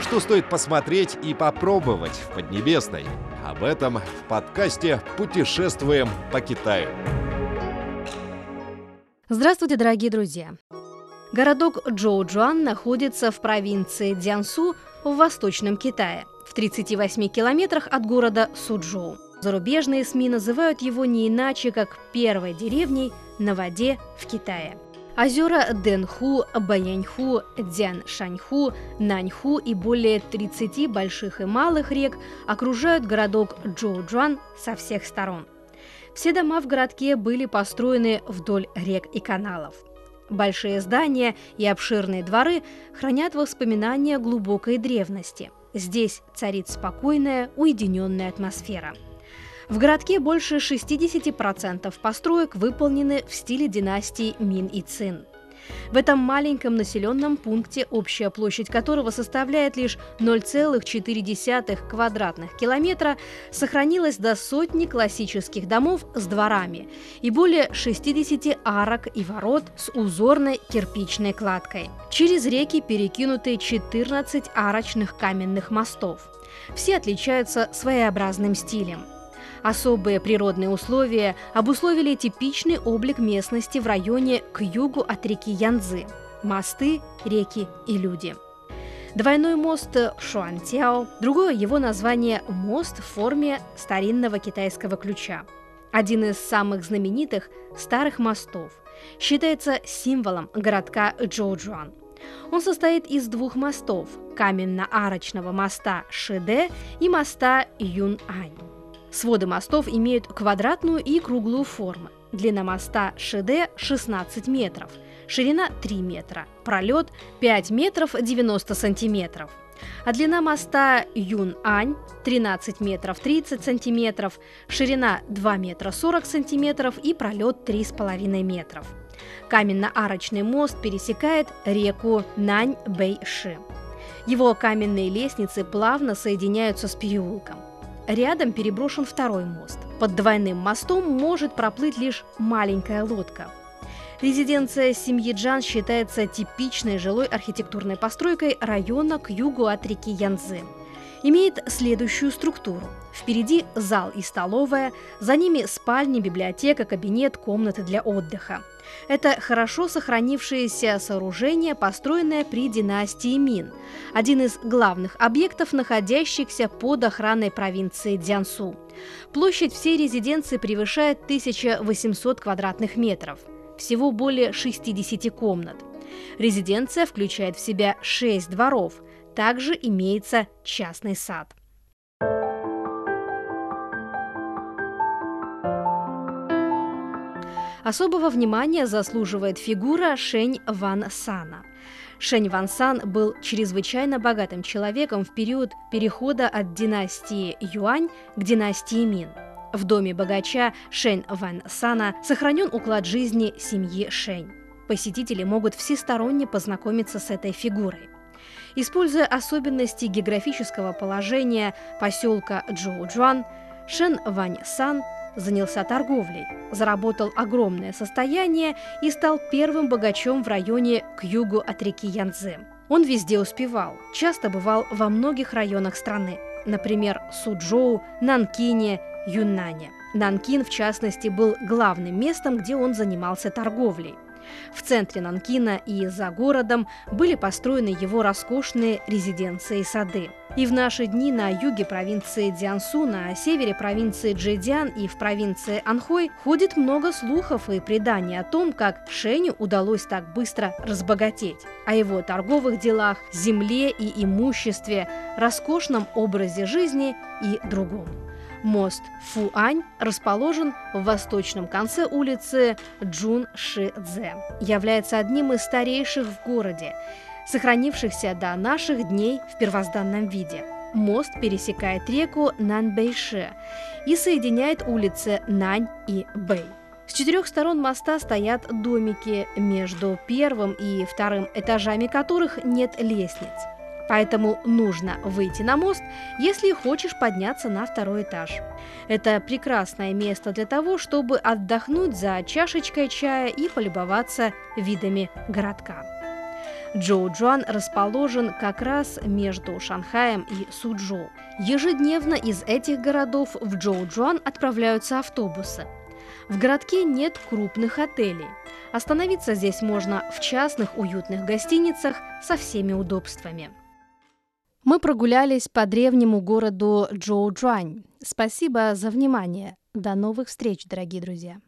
Что стоит посмотреть и попробовать в Поднебесной? Об этом в подкасте «Путешествуем по Китаю». Здравствуйте, дорогие друзья! Городок Джоуджуан находится в провинции Дзянсу в Восточном Китае, в 38 километрах от города Суджоу. Зарубежные СМИ называют его не иначе, как первой деревней на воде в Китае. Озера Дэнху, Баяньху, Дзяншаньху, Наньху и более 30 больших и малых рек окружают городок Джоуджуан со всех сторон. Все дома в городке были построены вдоль рек и каналов. Большие здания и обширные дворы хранят воспоминания глубокой древности. Здесь царит спокойная, уединенная атмосфера – в городке больше 60% построек выполнены в стиле династии Мин и Цин. В этом маленьком населенном пункте, общая площадь которого составляет лишь 0,4 квадратных километра, сохранилось до сотни классических домов с дворами и более 60 арок и ворот с узорной кирпичной кладкой. Через реки перекинуты 14 арочных каменных мостов. Все отличаются своеобразным стилем – Особые природные условия обусловили типичный облик местности в районе к югу от реки Янзы – мосты, реки и люди. Двойной мост Шуантяо, другое его название – мост в форме старинного китайского ключа. Один из самых знаменитых старых мостов. Считается символом городка Джоуджуан. Он состоит из двух мостов – каменно-арочного моста Шиде и моста Юн-Ань. Своды мостов имеют квадратную и круглую формы. Длина моста ШД 16 метров, ширина 3 метра, пролет 5 метров 90 сантиметров. А длина моста Юн-Ань 13 метров 30 сантиметров, ширина 2 метра 40 сантиметров и пролет 3,5 метров. Каменно-арочный мост пересекает реку Нань-Бэйши. Его каменные лестницы плавно соединяются с переулком. Рядом переброшен второй мост. Под двойным мостом может проплыть лишь маленькая лодка. Резиденция семьи Джан считается типичной жилой архитектурной постройкой района к югу от реки Янзы. Имеет следующую структуру. Впереди зал и столовая, за ними спальня, библиотека, кабинет, комнаты для отдыха. Это хорошо сохранившееся сооружение, построенное при династии Мин, один из главных объектов, находящихся под охраной провинции Дзянсу. Площадь всей резиденции превышает 1800 квадратных метров, всего более 60 комнат. Резиденция включает в себя 6 дворов, также имеется частный сад. Особого внимания заслуживает фигура Шень Ван Сана. Шень Ван Сан был чрезвычайно богатым человеком в период перехода от династии Юань к династии Мин. В доме богача Шень Ван Сана сохранен уклад жизни семьи Шень. Посетители могут всесторонне познакомиться с этой фигурой. Используя особенности географического положения поселка Джоуджуан, Шен Вань Сан занялся торговлей, заработал огромное состояние и стал первым богачом в районе к югу от реки Янцзы. Он везде успевал, часто бывал во многих районах страны, например, Суджоу, Нанкине, Юннане. Нанкин, в частности, был главным местом, где он занимался торговлей – в центре Нанкина и за городом были построены его роскошные резиденции и сады. И в наши дни на юге провинции Дзянсу, на севере провинции Джэдиан и в провинции Анхой ходит много слухов и преданий о том, как Шеню удалось так быстро разбогатеть, о его торговых делах, земле и имуществе, роскошном образе жизни и другом. Мост Фуань расположен в восточном конце улицы Джун-Ши-Дзе. Является одним из старейших в городе, сохранившихся до наших дней в первозданном виде. Мост пересекает реку Нанбэйше и соединяет улицы Нань и Бэй. С четырех сторон моста стоят домики, между первым и вторым этажами которых нет лестниц. Поэтому нужно выйти на мост, если хочешь подняться на второй этаж. Это прекрасное место для того, чтобы отдохнуть за чашечкой чая и полюбоваться видами городка. Джоуджуан расположен как раз между Шанхаем и Суджоу. Ежедневно из этих городов в Джоуджуан отправляются автобусы. В городке нет крупных отелей. Остановиться здесь можно в частных уютных гостиницах со всеми удобствами. Мы прогулялись по древнему городу Джоуджуань. Спасибо за внимание. До новых встреч, дорогие друзья!